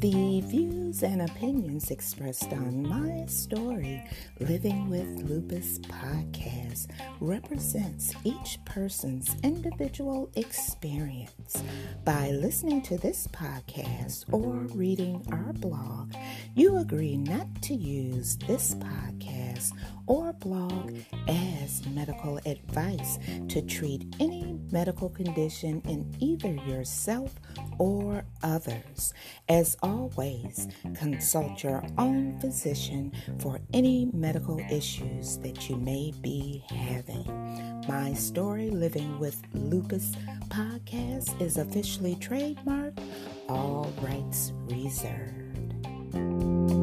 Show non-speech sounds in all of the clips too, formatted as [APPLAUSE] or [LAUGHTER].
The views and opinions expressed on my story, Living with Lupus podcast, represents each person's individual experience. By listening to this podcast or reading our blog, you agree not to use this podcast or blog as medical advice to treat any medical condition in either yourself or others. As always, consult your own physician for any medical issues that you may be having. My Story Living with Lupus podcast is officially trademarked, all rights reserved.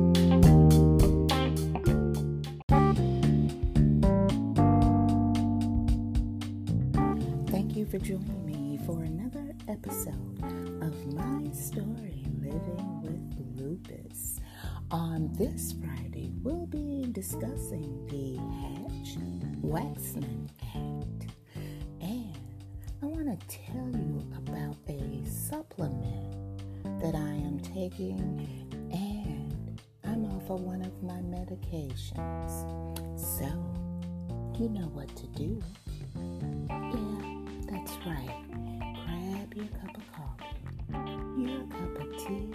For joining me for another episode of My Story Living with Lupus. On this Friday, we'll be discussing the Hatch Waxman Act. And I want to tell you about a supplement that I am taking, and I'm off of one of my medications. So, you know what to do. That's right. Grab your cup of coffee, your cup of tea,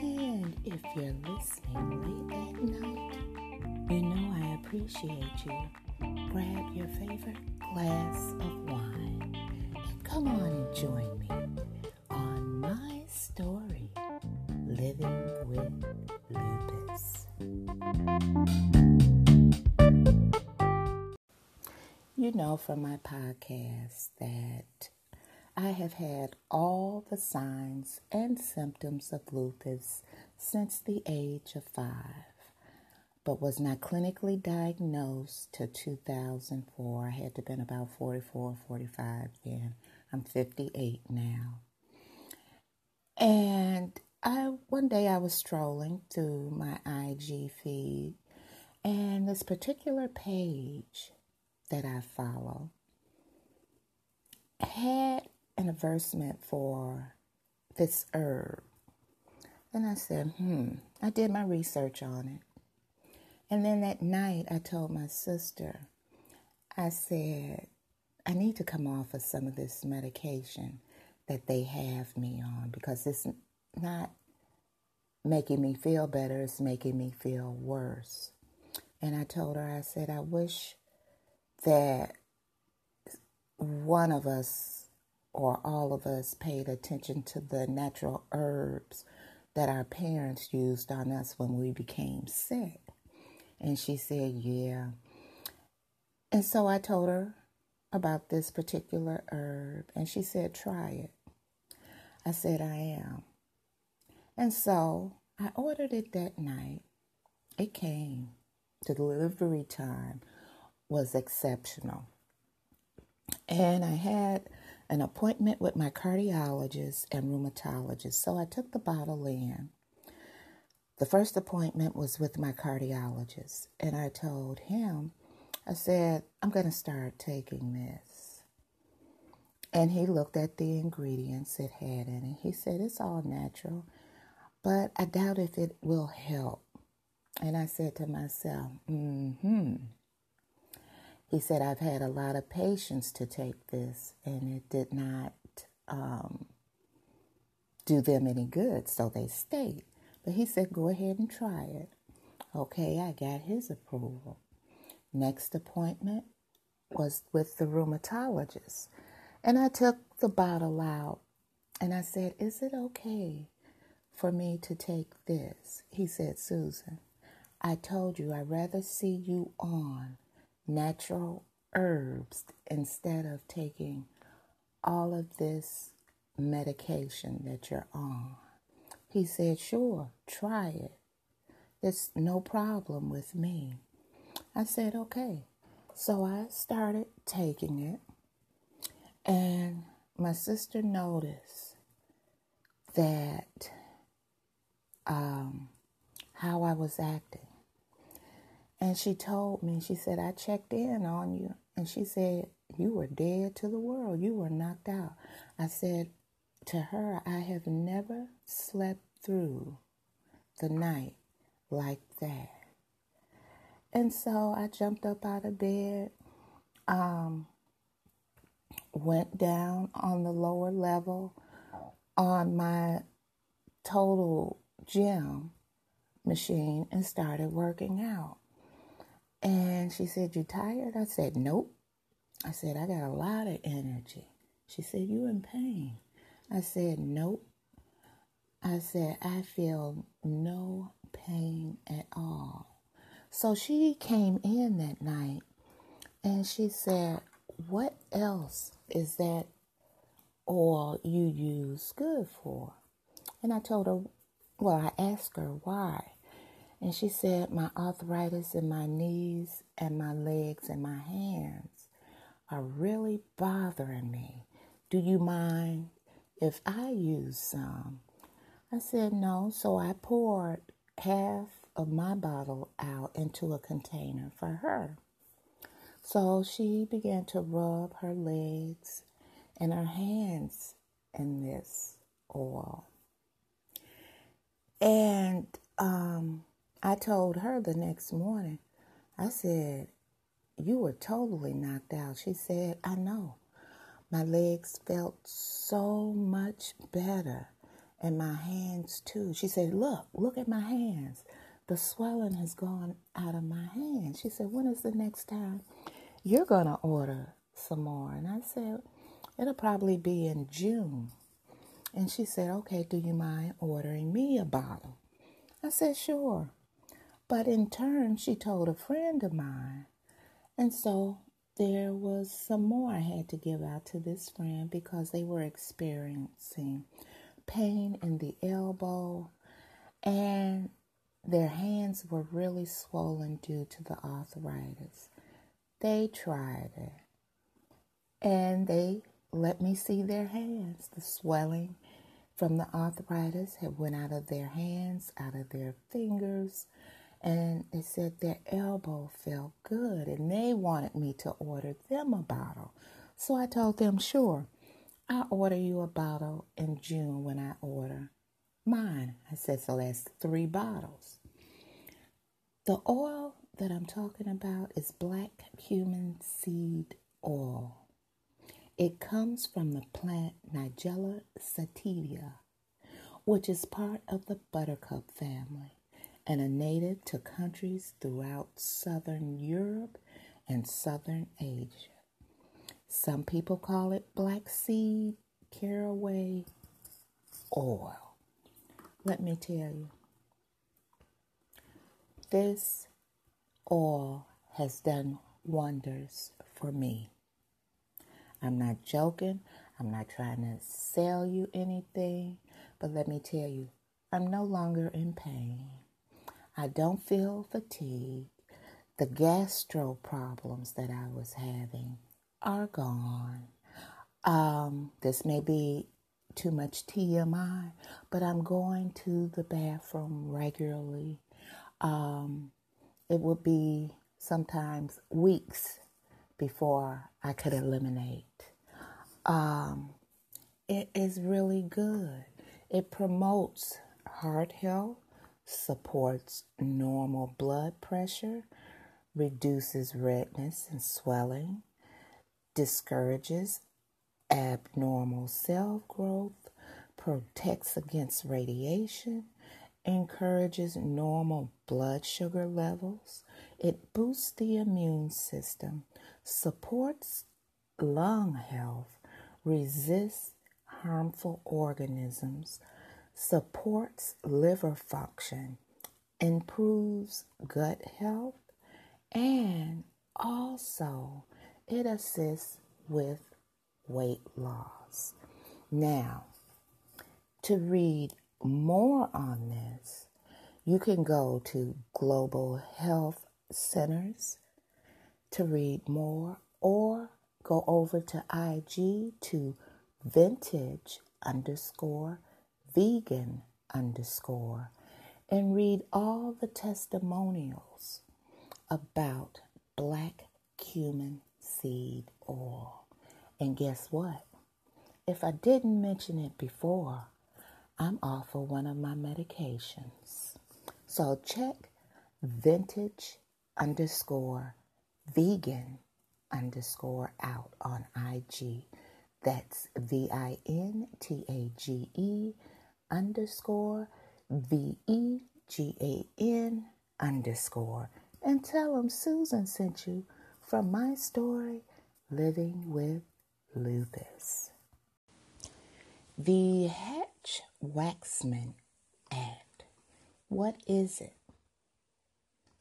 and if you're listening late at night, you know I appreciate you. Grab your favorite glass of wine and come on and join me know from my podcast that I have had all the signs and symptoms of lupus since the age of five, but was not clinically diagnosed till 2004. I had to been about 44, 45 then. I'm 58 now. And I one day I was strolling through my IG feed and this particular page that I follow had an advertisement for this herb. And I said, hmm, I did my research on it. And then that night I told my sister, I said, I need to come off of some of this medication that they have me on because it's not making me feel better, it's making me feel worse. And I told her, I said, I wish that one of us or all of us paid attention to the natural herbs that our parents used on us when we became sick. And she said, Yeah. And so I told her about this particular herb, and she said, Try it. I said, I am. And so I ordered it that night. It came. The delivery time was exceptional. And I had an appointment with my cardiologist and rheumatologist. So I took the bottle in. The first appointment was with my cardiologist, and I told him, I said, I'm going to start taking this. And he looked at the ingredients it had in it. He said, It's all natural, but I doubt if it will help. And I said to myself, Mm hmm. He said, I've had a lot of patients to take this, and it did not um, do them any good, so they stayed. But he said, Go ahead and try it. Okay, I got his approval. Next appointment was with the rheumatologist. And I took the bottle out and I said, Is it okay for me to take this? He said, Susan, I told you I'd rather see you on natural herbs instead of taking all of this medication that you're on. He said, Sure, try it. It's no problem with me. I said, Okay. So I started taking it, and my sister noticed that um, how I was acting. And she told me, she said, I checked in on you. And she said, You were dead to the world. You were knocked out. I said to her, I have never slept through the night like that. And so I jumped up out of bed, um, went down on the lower level on my total gym machine and started working out. And she said, You tired? I said, Nope. I said, I got a lot of energy. She said, You in pain? I said, Nope. I said, I feel no pain at all. So she came in that night and she said, What else is that oil you use good for? And I told her, Well, I asked her why. And she said, My arthritis in my knees and my legs and my hands are really bothering me. Do you mind if I use some? I said, No. So I poured half of my bottle out into a container for her. So she began to rub her legs and her hands in this oil. And um, I told her the next morning, I said, You were totally knocked out. She said, I know. My legs felt so much better, and my hands too. She said, Look, look at my hands. The swelling has gone out of my hands. She said, When is the next time you're going to order some more? And I said, It'll probably be in June. And she said, Okay, do you mind ordering me a bottle? I said, Sure. But in turn, she told a friend of mine. And so there was some more I had to give out to this friend because they were experiencing pain in the elbow and their hands were really swollen due to the arthritis. They tried it and they let me see their hands. The swelling from the arthritis had went out of their hands, out of their fingers, and they said their elbow felt good and they wanted me to order them a bottle. So I told them, sure, I'll order you a bottle in June when I order mine. I said, so that's three bottles. The oil that I'm talking about is black cumin seed oil. It comes from the plant Nigella sativa, which is part of the buttercup family and a native to countries throughout southern Europe and southern Asia. Some people call it black seed caraway oil. Let me tell you, this oil has done wonders for me. I'm not joking. I'm not trying to sell you anything, but let me tell you, I'm no longer in pain. I don't feel fatigue. The gastro problems that I was having are gone. Um, this may be too much TMI, but I'm going to the bathroom regularly. Um, it would be sometimes weeks before I could eliminate. Um, it is really good. It promotes heart health, supports normal blood pressure, reduces redness and swelling, discourages abnormal cell growth, protects against radiation, encourages normal blood sugar levels, it boosts the immune system, supports lung health, resists harmful organisms, supports liver function, improves gut health, and also it assists with weight loss. Now, to read more on this, you can go to Global Health Centers to read more or go over to IG to vintage underscore vegan underscore and read all the testimonials about black cumin seed oil. And guess what? If I didn't mention it before, I'm off of one of my medications. So check vintage underscore vegan underscore out on IG. That's V I N T A G E underscore V E G A N underscore. And tell them Susan sent you from my story, Living with Lupus. The Hatch Waxman Act. What is it?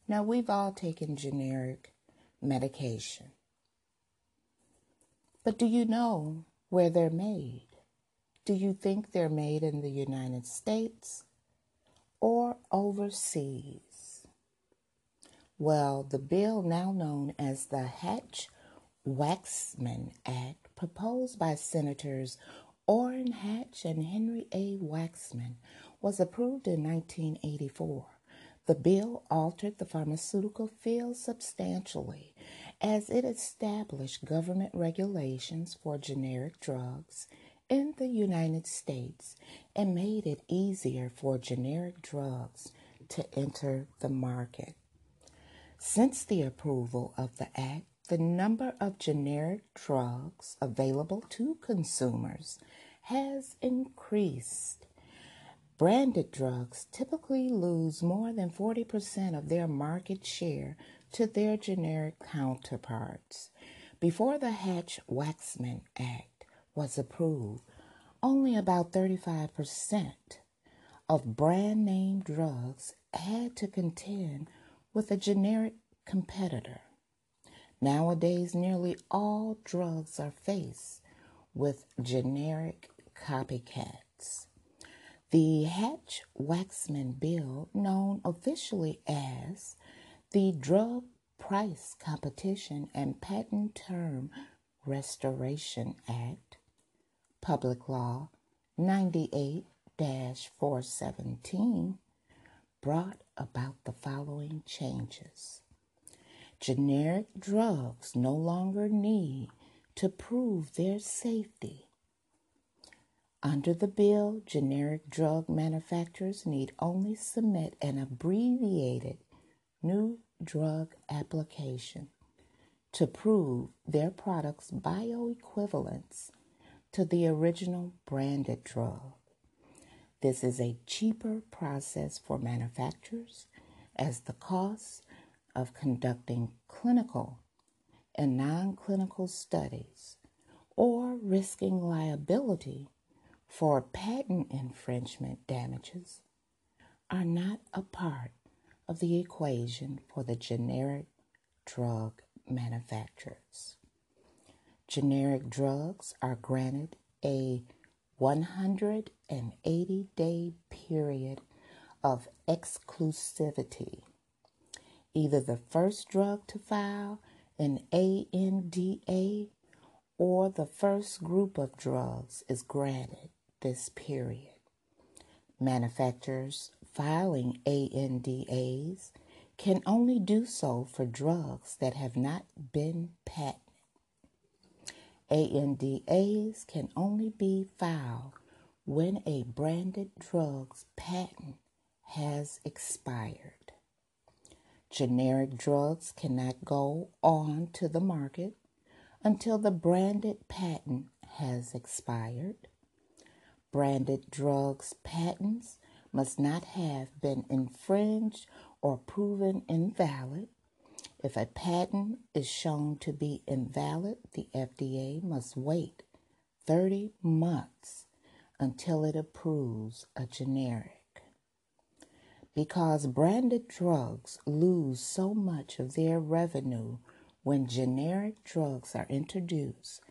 Now, we've all taken generic medication. But do you know where they're made? Do you think they're made in the United States or overseas? Well, the bill now known as the Hatch Waxman Act, proposed by Senators Orrin Hatch and Henry A. Waxman, was approved in 1984. The bill altered the pharmaceutical field substantially as it established government regulations for generic drugs in the United States and made it easier for generic drugs to enter the market. Since the approval of the Act, the number of generic drugs available to consumers has increased. Branded drugs typically lose more than 40% of their market share to their generic counterparts. Before the Hatch Waxman Act was approved, only about 35% of brand name drugs had to contend with a generic competitor. Nowadays, nearly all drugs are faced with generic copycats. The Hatch Waxman Bill, known officially as the Drug Price Competition and Patent Term Restoration Act, Public Law 98 417, brought about the following changes. Generic drugs no longer need to prove their safety. Under the bill, generic drug manufacturers need only submit an abbreviated new drug application to prove their product's bioequivalence to the original branded drug. This is a cheaper process for manufacturers as the costs of conducting clinical and non clinical studies or risking liability for patent infringement damages are not a part of the equation for the generic drug manufacturers. Generic drugs are granted a 180 day period of exclusivity either the first drug to file an ANDA or the first group of drugs is granted this period. Manufacturers filing ANDAs can only do so for drugs that have not been patented. ANDAs can only be filed when a branded drug's patent has expired. Generic drugs cannot go on to the market until the branded patent has expired. Branded drugs patents must not have been infringed or proven invalid. If a patent is shown to be invalid, the FDA must wait 30 months until it approves a generic. Because branded drugs lose so much of their revenue when generic drugs are introduced,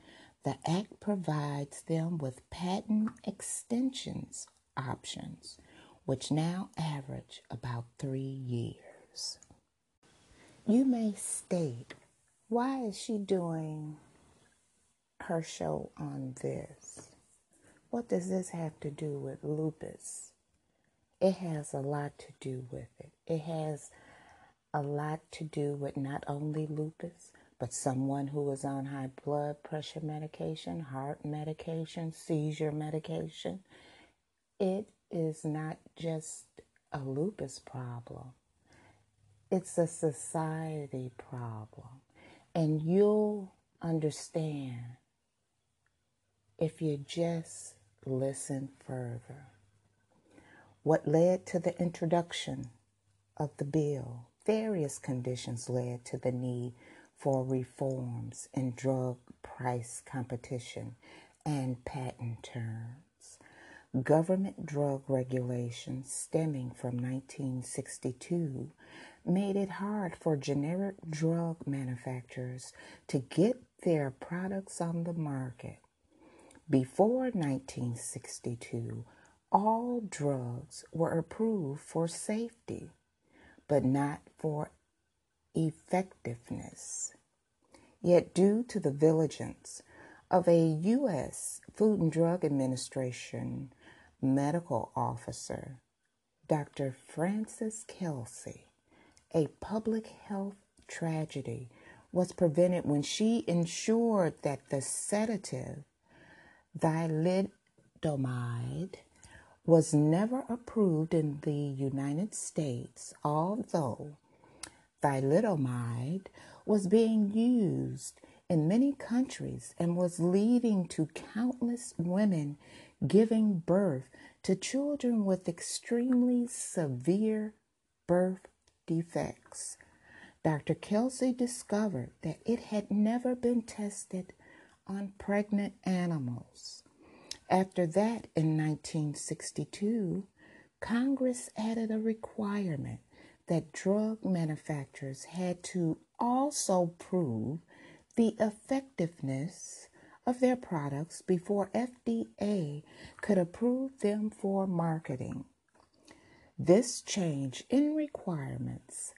the Act provides them with patent extensions options, which now average about three years. You may state, why is she doing her show on this? What does this have to do with lupus? it has a lot to do with it. It has a lot to do with not only lupus, But someone who is on high blood pressure medication, heart medication, seizure medication, it is not just a lupus problem, it's a society problem. And you'll understand if you just listen further. What led to the introduction of the bill? Various conditions led to the need for reforms in drug price competition and patent terms. Government drug regulations stemming from 1962 made it hard for generic drug manufacturers to get their products on the market. Before 1962, all drugs were approved for safety, but not for effectiveness. Yet, due to the vigilance of a U.S. Food and Drug Administration medical officer, Dr. Frances Kelsey, a public health tragedy was prevented when she ensured that the sedative thalidomide was never approved in the United States, although thalidomide was being used in many countries and was leading to countless women giving birth to children with extremely severe birth defects. Dr. Kelsey discovered that it had never been tested on pregnant animals. After that, in 1962, Congress added a requirement that drug manufacturers had to also prove the effectiveness of their products before FDA could approve them for marketing. This change in requirements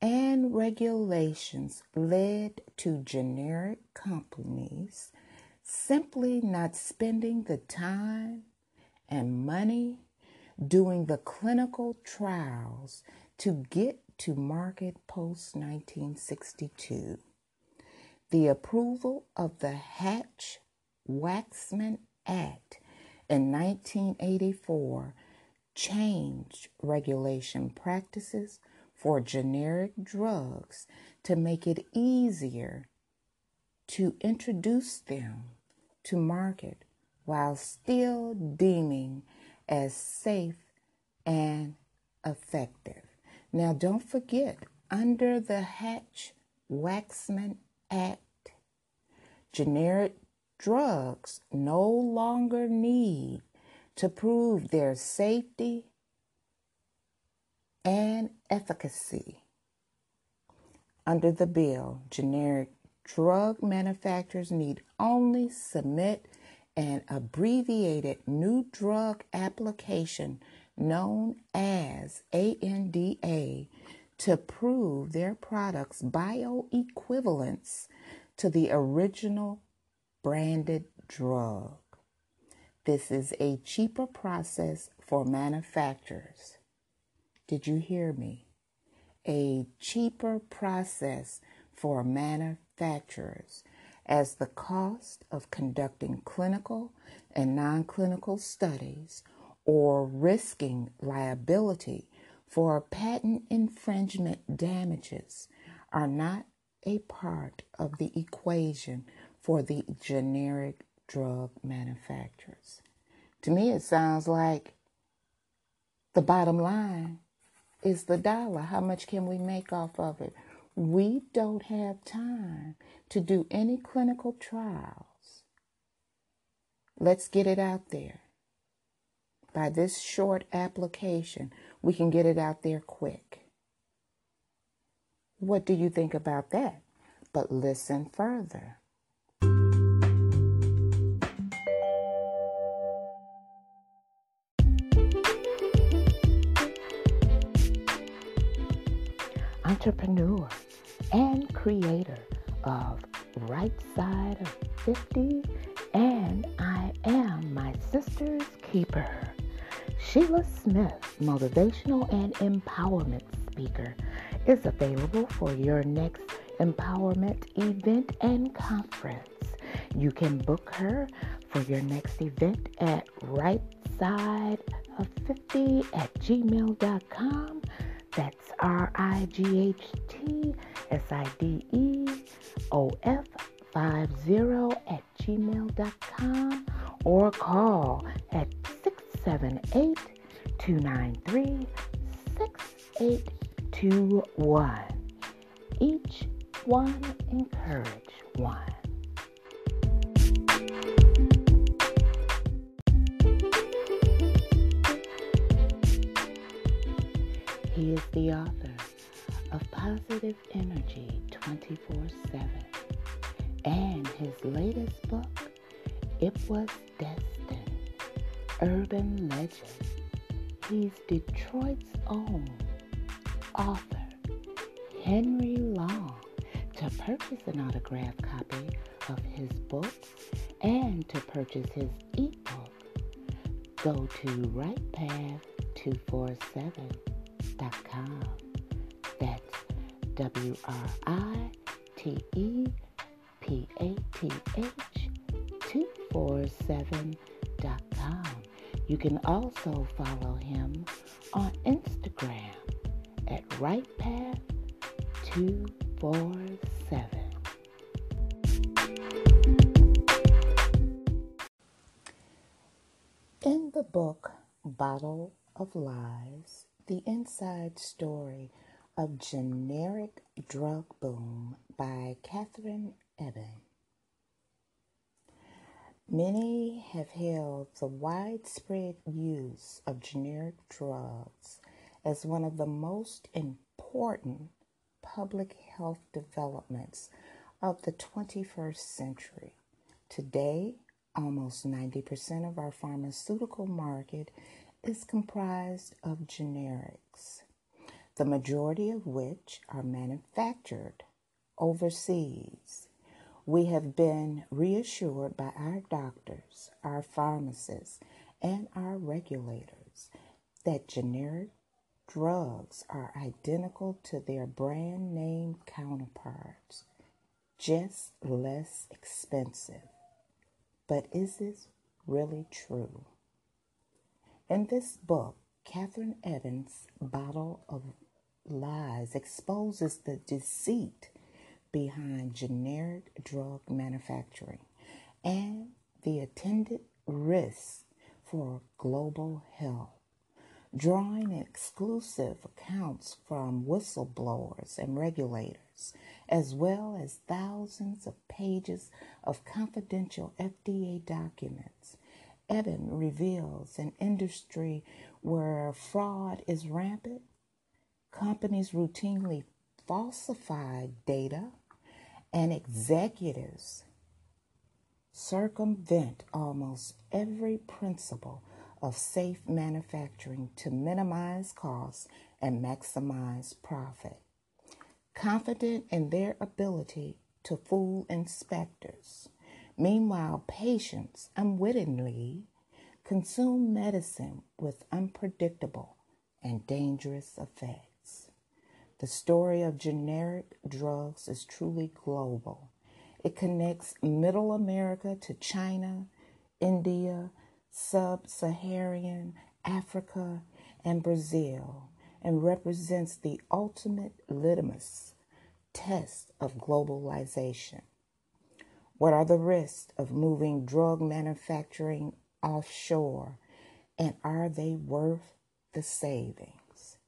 and regulations led to generic companies simply not spending the time and money doing the clinical trials to get to market post 1962. The approval of the Hatch Waxman Act in 1984 changed regulation practices for generic drugs to make it easier to introduce them to market while still deeming as safe and effective. Now, don't forget, under the Hatch Waxman Act, generic drugs no longer need to prove their safety and efficacy. Under the bill, generic drug manufacturers need only submit an abbreviated new drug application known as ANDA to prove their product's bioequivalence to the original branded drug. This is a cheaper process for manufacturers. Did you hear me? A cheaper process for manufacturers as the cost of conducting clinical and non clinical studies or risking liability for patent infringement damages are not a part of the equation for the generic drug manufacturers. To me, it sounds like the bottom line is the dollar. How much can we make off of it? We don't have time to do any clinical trials. Let's get it out there. By this short application, we can get it out there quick. What do you think about that? But listen further. Entrepreneur and creator of Right Side of 50 and I Am My Sister's Keeper. Sheila Smith, motivational and empowerment speaker, is available for your next Empowerment event and conference. You can book her for your next event at right side of 50 at gmail.com. That's R I G H T S I D E O F 50 at gmail.com or call at 678 293 6821. Each one encourage one. The author of Positive Energy 24 7 and his latest book, It Was Destined Urban Legend. He's Detroit's own author, Henry Long. To purchase an autographed copy of his books and to purchase his ebook, go to WritePath247.com. That's W R I T E P A T H 247.com. You can also follow him on Instagram at WritePath247. In the book Bottle of Lies, the inside story of generic drug boom by Katherine Eban. Many have hailed the widespread use of generic drugs as one of the most important public health developments of the 21st century. Today, almost 90% of our pharmaceutical market is comprised of generics, the majority of which are manufactured overseas. We have been reassured by our doctors, our pharmacists, and our regulators that generic drugs are identical to their brand name counterparts, just less expensive. But is this really true? In this book, Katherine Eban's Bottle of Lies exposes the deceit behind generic drug manufacturing and the attendant risks for global health. Drawing exclusive accounts from whistleblowers and regulators, as well as thousands of pages of confidential FDA documents, Eban reveals an industry where fraud is rampant, companies routinely falsify data, and executives circumvent almost every principle of safe manufacturing to minimize costs and maximize profit. Confident in their ability to fool inspectors, meanwhile, patients unwittingly consume medicine with unpredictable and dangerous effects. The story of generic drugs is truly global. It connects Middle America to China, India, Sub Saharan Africa, and Brazil, and represents the ultimate litmus test of globalization. What are the risks of moving drug manufacturing offshore, and are they worth the savings?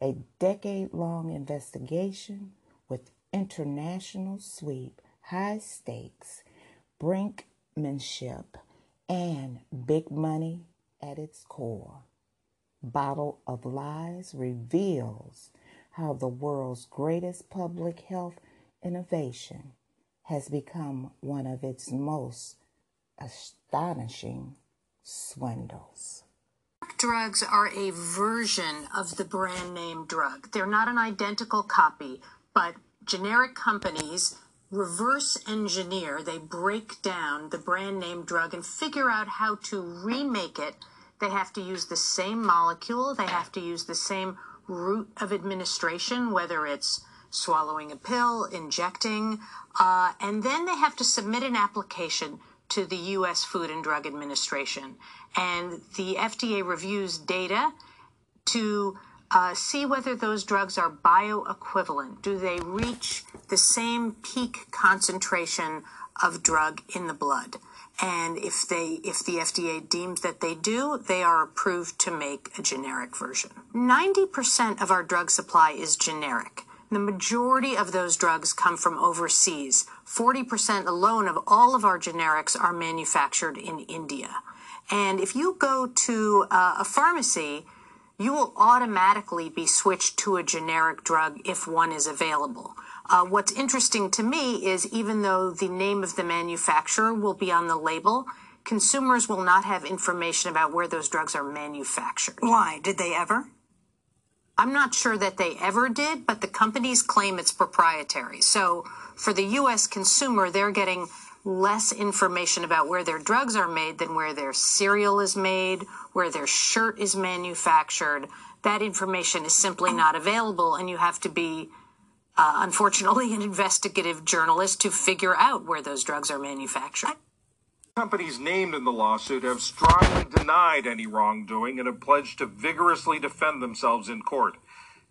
a decade long investigation with international sweep, high stakes, brinkmanship, and big money at its core. Bottle of Lies reveals how the world's greatest public health innovation has become one of its most astonishing swindles drugs are a version of the brand name drug. They're not an identical copy, but generic companies reverse engineer, they break down the brand name drug and figure out how to remake it. They have to use the same molecule, they have to use the same route of administration, whether it's swallowing a pill, injecting, uh, and then they have to submit an application to the U.S. Food and Drug Administration. And the FDA reviews data to uh, see whether those drugs are bioequivalent. Do they reach the same peak concentration of drug in the blood? And if they, if the FDA deems that they do, they are approved to make a generic version. 90% of our drug supply is generic. The majority of those drugs come from overseas. 40% alone of all of our generics are manufactured in India. And if you go to uh, a pharmacy, you will automatically be switched to a generic drug if one is available. Uh, what's interesting to me is even though the name of the manufacturer will be on the label, consumers will not have information about where those drugs are manufactured. Why? Did they ever? I'm not sure that they ever did, but the companies claim it's proprietary. So for the U.S. consumer, they're getting less information about where their drugs are made than where their cereal is made, where their shirt is manufactured. That information is simply not available, and you have to be, uh, unfortunately, [LAUGHS] an investigative journalist to figure out where those drugs are manufactured. Companies named in the lawsuit have strongly denied any wrongdoing and have pledged to vigorously defend themselves in court.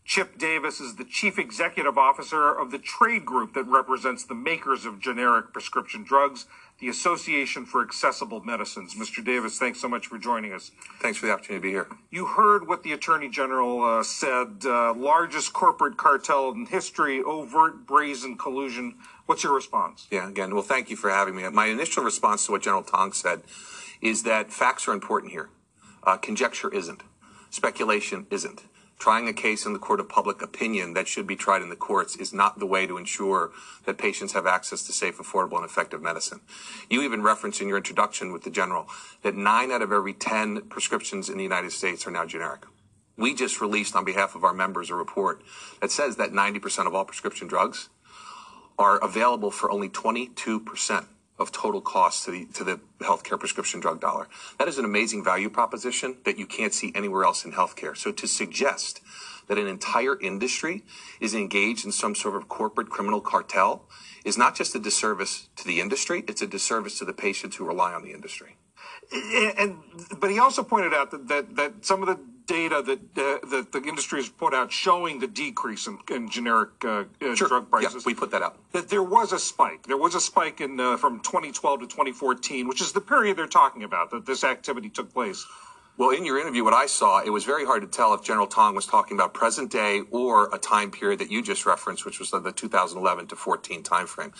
Chip Davis is the chief executive officer of the trade group that represents the makers of generic prescription drugs, the Association for Accessible Medicines. Mr. Davis, thanks so much for joining us. Thanks for the opportunity to be here. You heard what the Attorney General uh, said uh, largest corporate cartel in history, overt brazen collusion. What's your response? Yeah, again, well, thank you for having me. My initial response to what General Tong said is that facts are important here. Uh, conjecture isn't. Speculation isn't. Trying a case in the court of public opinion that should be tried in the courts is not the way to ensure that patients have access to safe, affordable, and effective medicine. You even referenced in your introduction with the general that nine out of every 10 prescriptions in the United States are now generic. We just released on behalf of our members a report that says that 90% of all prescription drugs are available for only 22% of total cost to the to the healthcare prescription drug dollar. That is an amazing value proposition that you can't see anywhere else in healthcare. So to suggest that an entire industry is engaged in some sort of corporate criminal cartel is not just a disservice to the industry, it's a disservice to the patients who rely on the industry. And but he also pointed out that that, that some of the data that uh, that the industry has put out showing the decrease in, in generic uh, uh, Sure. drug prices. Yeah, we put that out. That there was a spike. There was a spike in uh, from 2012 to 2014, which is the period they're talking about that this activity took place. Well, in your interview, what I saw, it was very hard to tell if General Tong was talking about present day or a time period that you just referenced, which was the 2011 to 14 timeframe.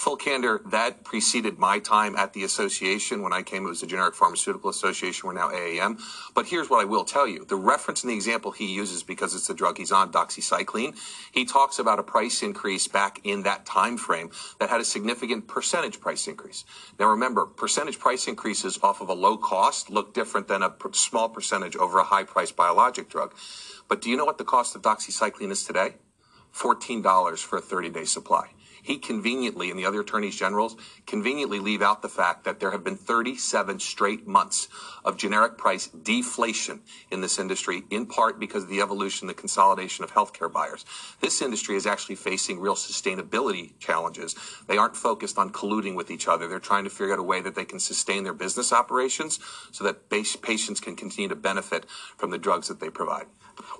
Full candor, that preceded my time at the association. When I came, it was the Generic Pharmaceutical Association. We're now AAM. But here's what I will tell you. The reference and the example he uses because it's the drug he's on, doxycycline, he talks about a price increase back in that time frame that had a significant percentage price increase. Now remember, percentage price increases off of a low cost look different than a small percentage over a high price biologic drug. But do you know what the cost of doxycycline is today? $14 for a 30 day supply. He conveniently, and the other attorneys generals, conveniently leave out the fact that there have been 37 straight months of generic price deflation in this industry, in part because of the evolution, the consolidation of healthcare buyers. This industry is actually facing real sustainability challenges. They aren't focused on colluding with each other. They're trying to figure out a way that they can sustain their business operations so that patients can continue to benefit from the drugs that they provide.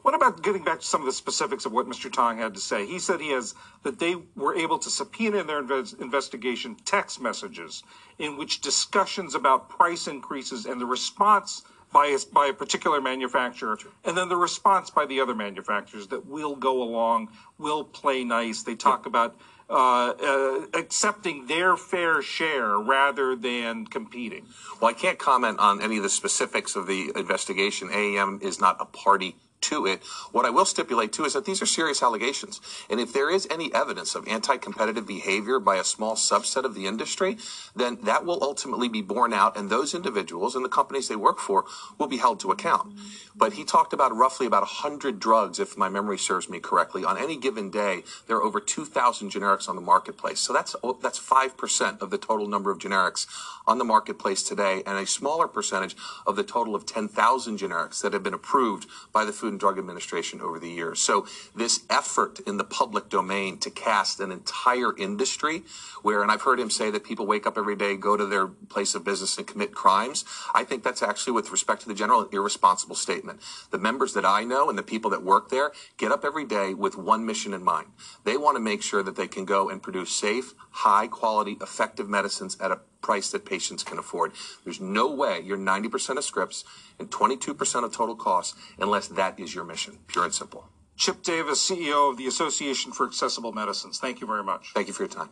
What about getting back to some of the specifics of what Mr. Tong had to say? He said he has that they were able to subpoena in their inves- investigation text messages in which discussions about price increases and the response by a, by a particular manufacturer, and then the response by the other manufacturers that will go along, will play nice. They talk about uh, uh, accepting their fair share rather than competing. Well, I can't comment on any of the specifics of the investigation. AAM is not a party to it. What I will stipulate too is that these are serious allegations. And if there is any evidence of anti-competitive behavior by a small subset of the industry, then that will ultimately be borne out and those individuals and the companies they work for will be held to account. But he talked about roughly about 100 drugs, if my memory serves me correctly. On any given day, there are over 2,000 generics on the marketplace. So that's, that's 5% of the total number of generics on the marketplace today and a smaller percentage of the total of 10,000 generics that have been approved by the Food Food and Drug Administration over the years. So this effort in the public domain to cast an entire industry where, and I've heard him say that people wake up every day, go to their place of business and commit crimes. I think that's actually, with respect to the general, an irresponsible statement. The members that I know and the people that work there get up every day with one mission in mind. They want to make sure that they can go and produce safe, high quality, effective medicines at a price that patients can afford. There's no way you're 90% of scripts and 22% of total costs unless that is your mission, pure and simple. Chip Davis, CEO of the Association for Accessible Medicines. Thank you very much. Thank you for your time.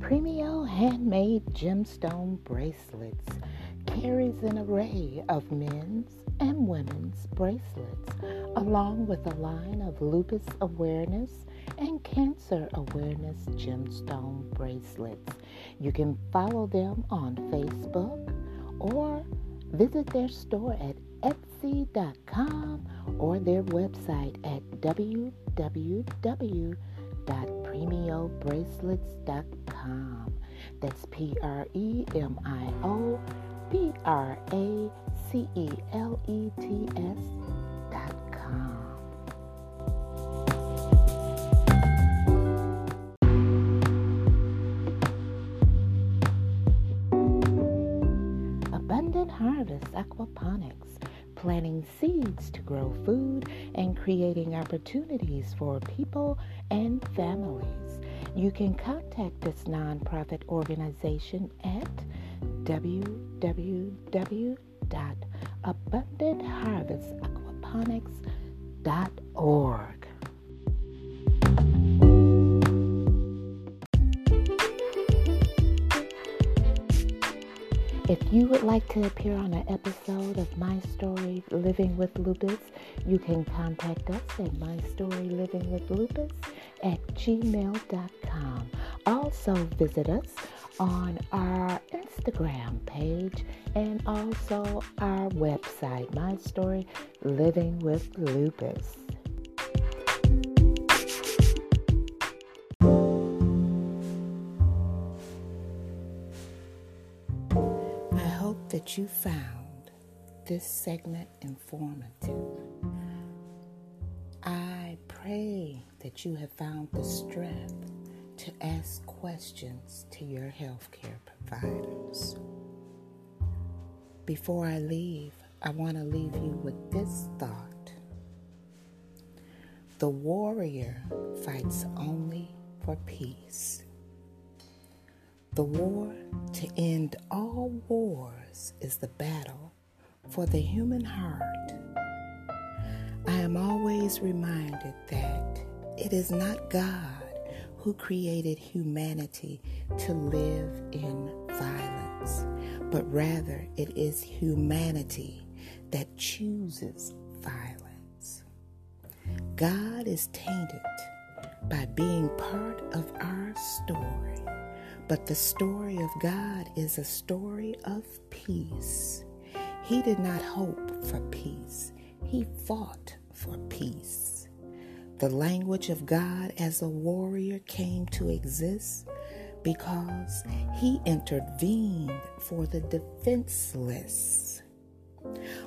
Premio handmade gemstone bracelets carries an array of men's and women's bracelets, along with a line of lupus awareness and cancer awareness gemstone bracelets. You can follow them on Facebook or visit their store at etsy.com or their website at www.premiobracelets.com. That's P R E M I O B R A C E L E T S dot com. Abundant Harvest Aquaponics, planting seeds to grow food and creating opportunities for people and families. You can contact this nonprofit organization at www.abundantharvestaquaponics.org. If you would like to appear on an episode of My Story Living with Lupus, you can contact us at mystorylivingwithlupus at gmail.com. Also visit us on our Instagram page and also our website, My Story Living with Lupus. I hope that you found this segment informative. I pray that you have found the strength to ask questions to your healthcare providers. Before I leave, I want to leave you with this thought The warrior fights only for peace. The war to end all wars is the battle for the human heart. I am always reminded that it is not God who created humanity to live in violence, but rather it is humanity that chooses violence. God is tainted by being part of our story, but the story of God is a story of peace. He did not hope for peace, he fought for peace. The language of God as a warrior came to exist because he intervened for the defenseless.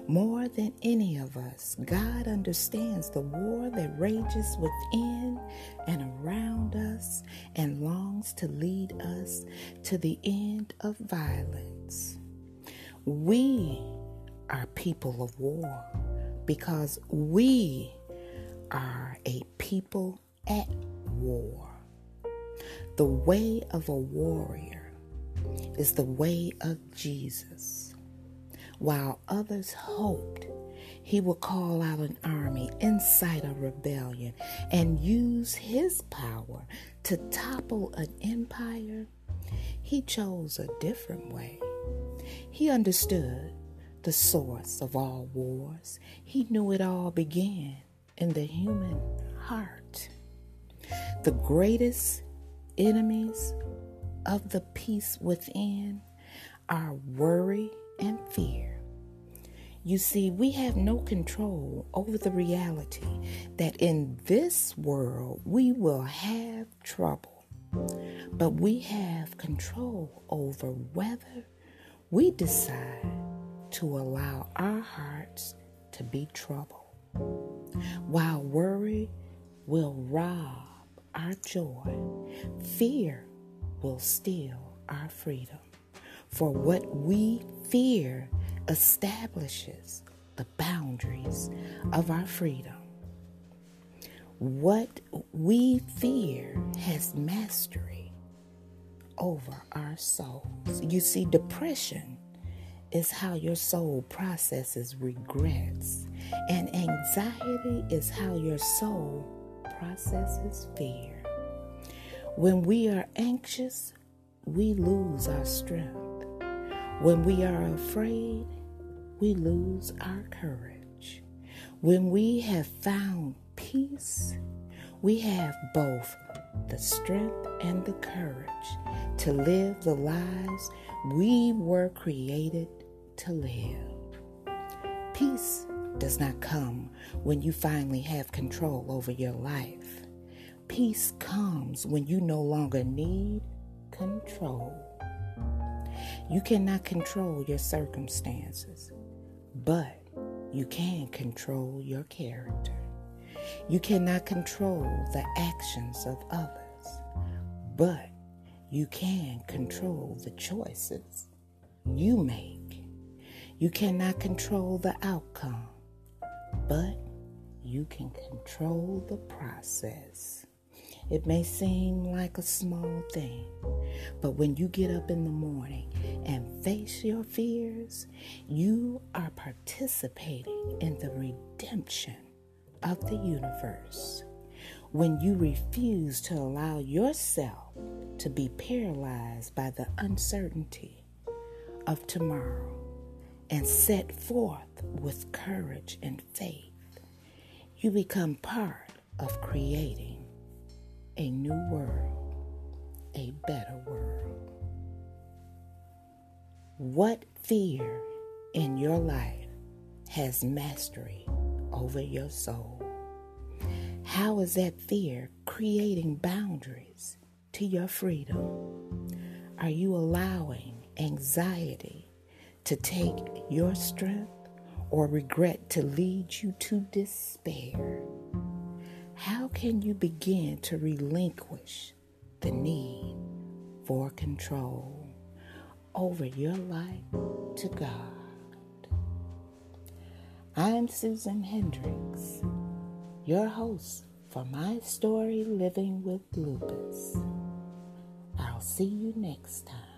More than any of us, God understands the war that rages within and around us and longs to lead us to the end of violence. We are people of war because we are a people at war. The way of a warrior is the way of Jesus. While others hoped he would call out an army, incite a rebellion, and use his power to topple an empire, he chose a different way. He understood the source of all wars. He knew it all began in the human heart. The greatest enemies of the peace within are worry and fear. You see, we have no control over the reality that in this world we will have trouble. But we have control over whether we decide to allow our hearts to be troubled. While worry will rob our joy, fear will steal our freedom. For what we fear establishes the boundaries of our freedom. What we fear has mastery over our souls. You see, depression is how your soul processes regrets, and anxiety is how your soul processes fear. When we are anxious, we lose our strength. When we are afraid, we lose our courage. When we have found peace, we have both the strength and the courage to live the lives we were created to live. Peace does not come when you finally have control over your life. Peace comes when you no longer need control. You cannot control your circumstances, but you can control your character. You cannot control the actions of others, but you can control the choices you make. You cannot control the outcome, but you can control the process. It may seem like a small thing, but when you get up in the morning and face your fears, you are participating in the redemption of the universe. When you refuse to allow yourself to be paralyzed by the uncertainty of tomorrow and set forth with courage and faith, you become part of creating a new world, a better world. What fear in your life has mastery over your soul? How is that fear creating boundaries to your freedom? Are you allowing anxiety to take your strength or regret to lead you to despair? how can you begin to relinquish the need for control over your life to God? I'm Susan Hendrix, your host for my story Living with Lupus. I'll see you next time.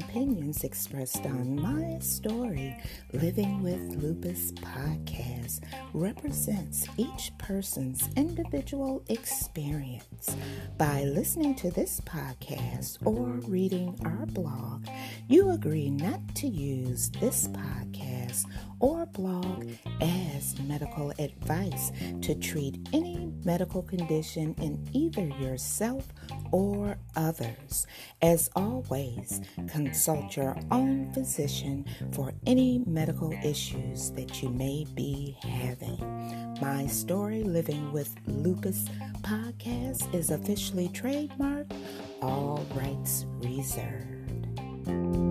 Opinions expressed on my story, Living with Lupus podcast, represents each person's individual experience. By listening to this podcast or reading our blog, you agree not to use this podcast or blog as medical advice to treat any medical condition in either yourself or others. As always, consult your own physician for any medical issues that you may be having. My Story Living with Lupus podcast is officially trademarked, all rights reserved.